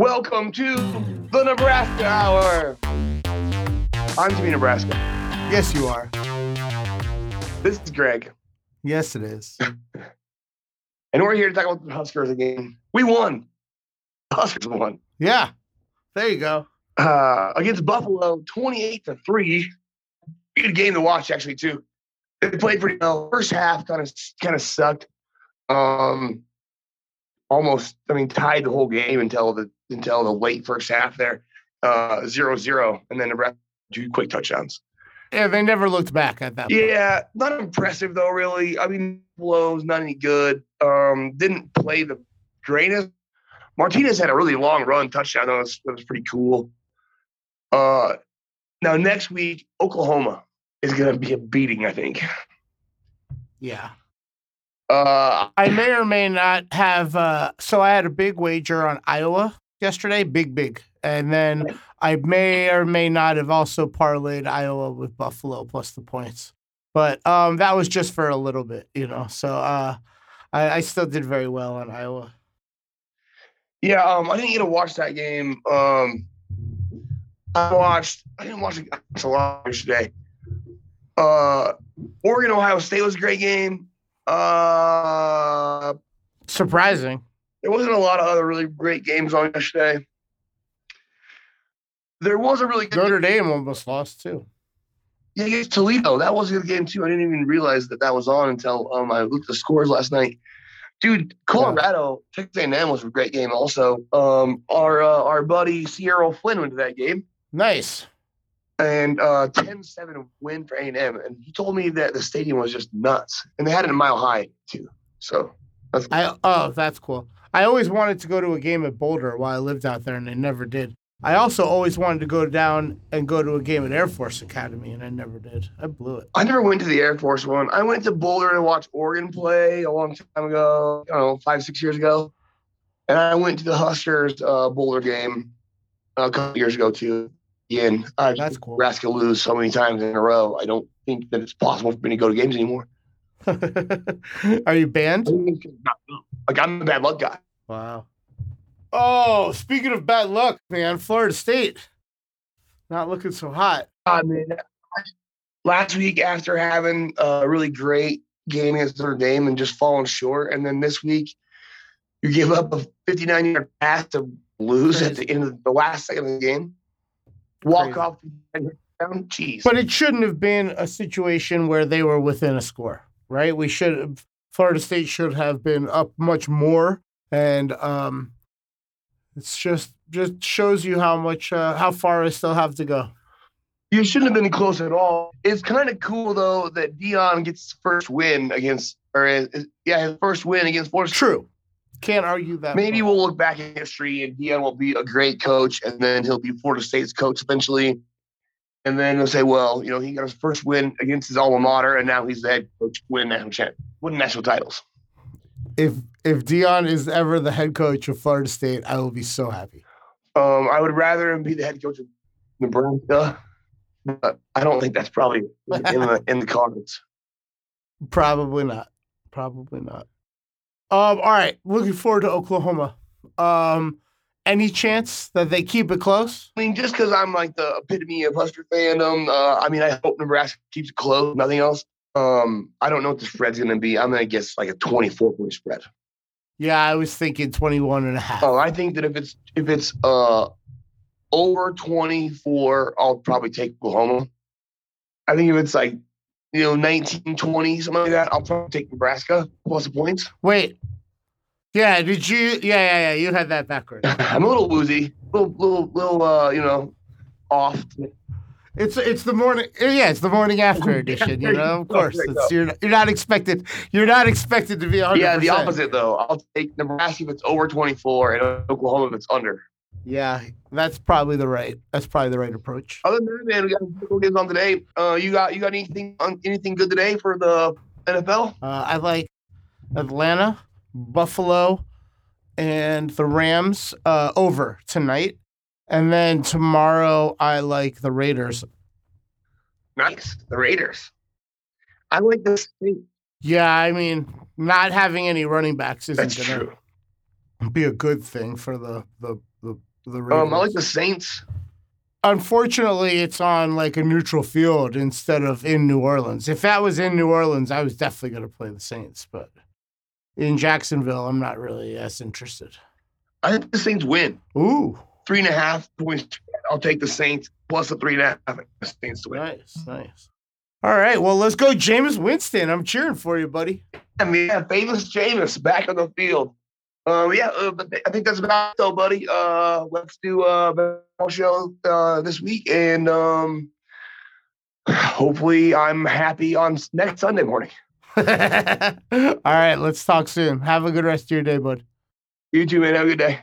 Welcome to the Nebraska Hour. I'm Timmy Nebraska. Yes, you are. This is Greg, Yes, it is. and we're here to talk about the Huskers again. We won. The Huskers won Yeah. There you go. uh, against Buffalo, 28 to three. Good game to watch, actually, too. They played pretty well. First half kind of kind of sucked. Um, almost, I mean, tied the whole game until the until the late first half there, uh, zero zero, and then Nebraska two quick touchdowns. Yeah, they never looked back at that. point. Yeah, not impressive though, really. I mean, blows, not any good. Um, didn't play the greatest. Martinez had a really long run touchdown. That was that was pretty cool. Uh, now next week, Oklahoma is going to be a beating. I think. Yeah. Uh, I may or may not have. Uh, so I had a big wager on Iowa yesterday, big, big. And then I may or may not have also parlayed Iowa with Buffalo plus the points. But um, that was just for a little bit, you know. So uh, I, I still did very well on Iowa. yeah, um, I didn't get to watch that game. Um, I watched. I didn't watch it I watched a lot yesterday. Uh, Oregon Ohio State was a great game. Uh, Surprising. there wasn't a lot of other really great games on yesterday. There was a really good Notre Dame almost lost too. yeah, against Toledo. That was a good game too. I didn't even realize that that was on until um, I looked at the scores last night. Dude, Colorado, Texas A&M was a great game. Also, um, our uh, our buddy Sierra Flynn went to that game Nice. And uh, 10-7 win for A&M. And he told me that the stadium was just nuts, and they had it a mile high too. So that's I oh, that's cool. I always wanted to go to a game at Boulder while I lived out there, and I never did. I also always wanted to go down and go to a game at Air Force Academy, and I never did. I blew it. I never went to the Air Force one. I went to Boulder to watch Oregon play a long time ago. I don't know, five, six years ago. And I went to the Huskers uh, Boulder game a couple years ago too. Again, I've That's cool. Nebraska lose so many times in a row. I don't think that it's possible for me to go to games anymore. Are you banned? Like I'm a bad luck guy. Wow. Oh, speaking of bad luck, man, Florida State not looking so hot. I mean, last week after having a really great game against Notre Dame and just falling short, and then this week you give up a 59 yard pass to lose at the end of the last second of the game. Walk off. Jeez. But it shouldn't have been a situation where they were within a score, right? We should have, Florida State should have been up much more. And um, it's just just shows you how much uh, how far I still have to go. you shouldn't have been close at all. It's kind of cool though that Deion gets his first win against, or his, yeah, his first win against Florida. True. Can't argue that. Maybe point. we'll look back in history and Deion will be a great coach, and then he'll be Florida State's coach eventually. And then they'll say, well, you know, he got his first win against his alma mater, and now he's the head coach, win national champ, win national titles. if if Deion is ever the head coach of Florida State, I will be so happy. Um, I would rather him be the head coach of Nebraska, but I don't think that's probably in the in the cards. Probably not. Probably not. Um, all right. Looking forward to Oklahoma. Um, any chance that they keep it close? I mean, just because I'm like the epitome of Husker fandom, uh, I mean, I hope Nebraska keeps it close, nothing else. Um, I don't know what the spread's going to be. I'm going to guess like a 24 point spread. Yeah, I was thinking 21 and a half. Oh, I think that if it's if it's uh over 24, I'll probably take Oklahoma. I think if it's like you know 19, 20, something like that, I'll probably take Nebraska plus the points. Wait. Yeah, did you? Yeah, yeah, yeah. You had that backwards. I'm a little woozy, little little little uh you know off. It's it's the morning. Yeah, it's the morning after edition. You know, of course. It's, you're you're not expected. You're not expected to be 100. Yeah, the opposite though. I'll take Nebraska if it's over 24 and Oklahoma if it's under. Yeah, that's probably the right. That's probably the right approach. Other than that, man, we got couple games on today. Uh, you got you got anything on anything good today for the NFL? Uh, I like Atlanta, Buffalo, and the Rams uh, over tonight. And then tomorrow, I like the Raiders. Nice, the Raiders. I like this. Thing. Yeah, I mean, not having any running backs isn't That's going true. to be a good thing for the, the, the The Um, I like the Saints. Unfortunately, it's on like a neutral field instead of in New Orleans. If that was in New Orleans, I was definitely going to play the Saints, but in Jacksonville, I'm not really as interested. I think the Saints win. Ooh, Three and a half points. I'll take the Saints plus the three and a half. The Saints to win. nice, nice. All right, well, let's go, Jameis Winston. I'm cheering for you, buddy. I mean, famous Jameis back on the field. Um, yeah, uh, I think that's about it, though, buddy. Uh, let's do uh, a show uh, this week, and um, hopefully, I'm happy on next Sunday morning. All right, let's talk soon. Have a good rest of your day, bud. You too, man. Have a good day.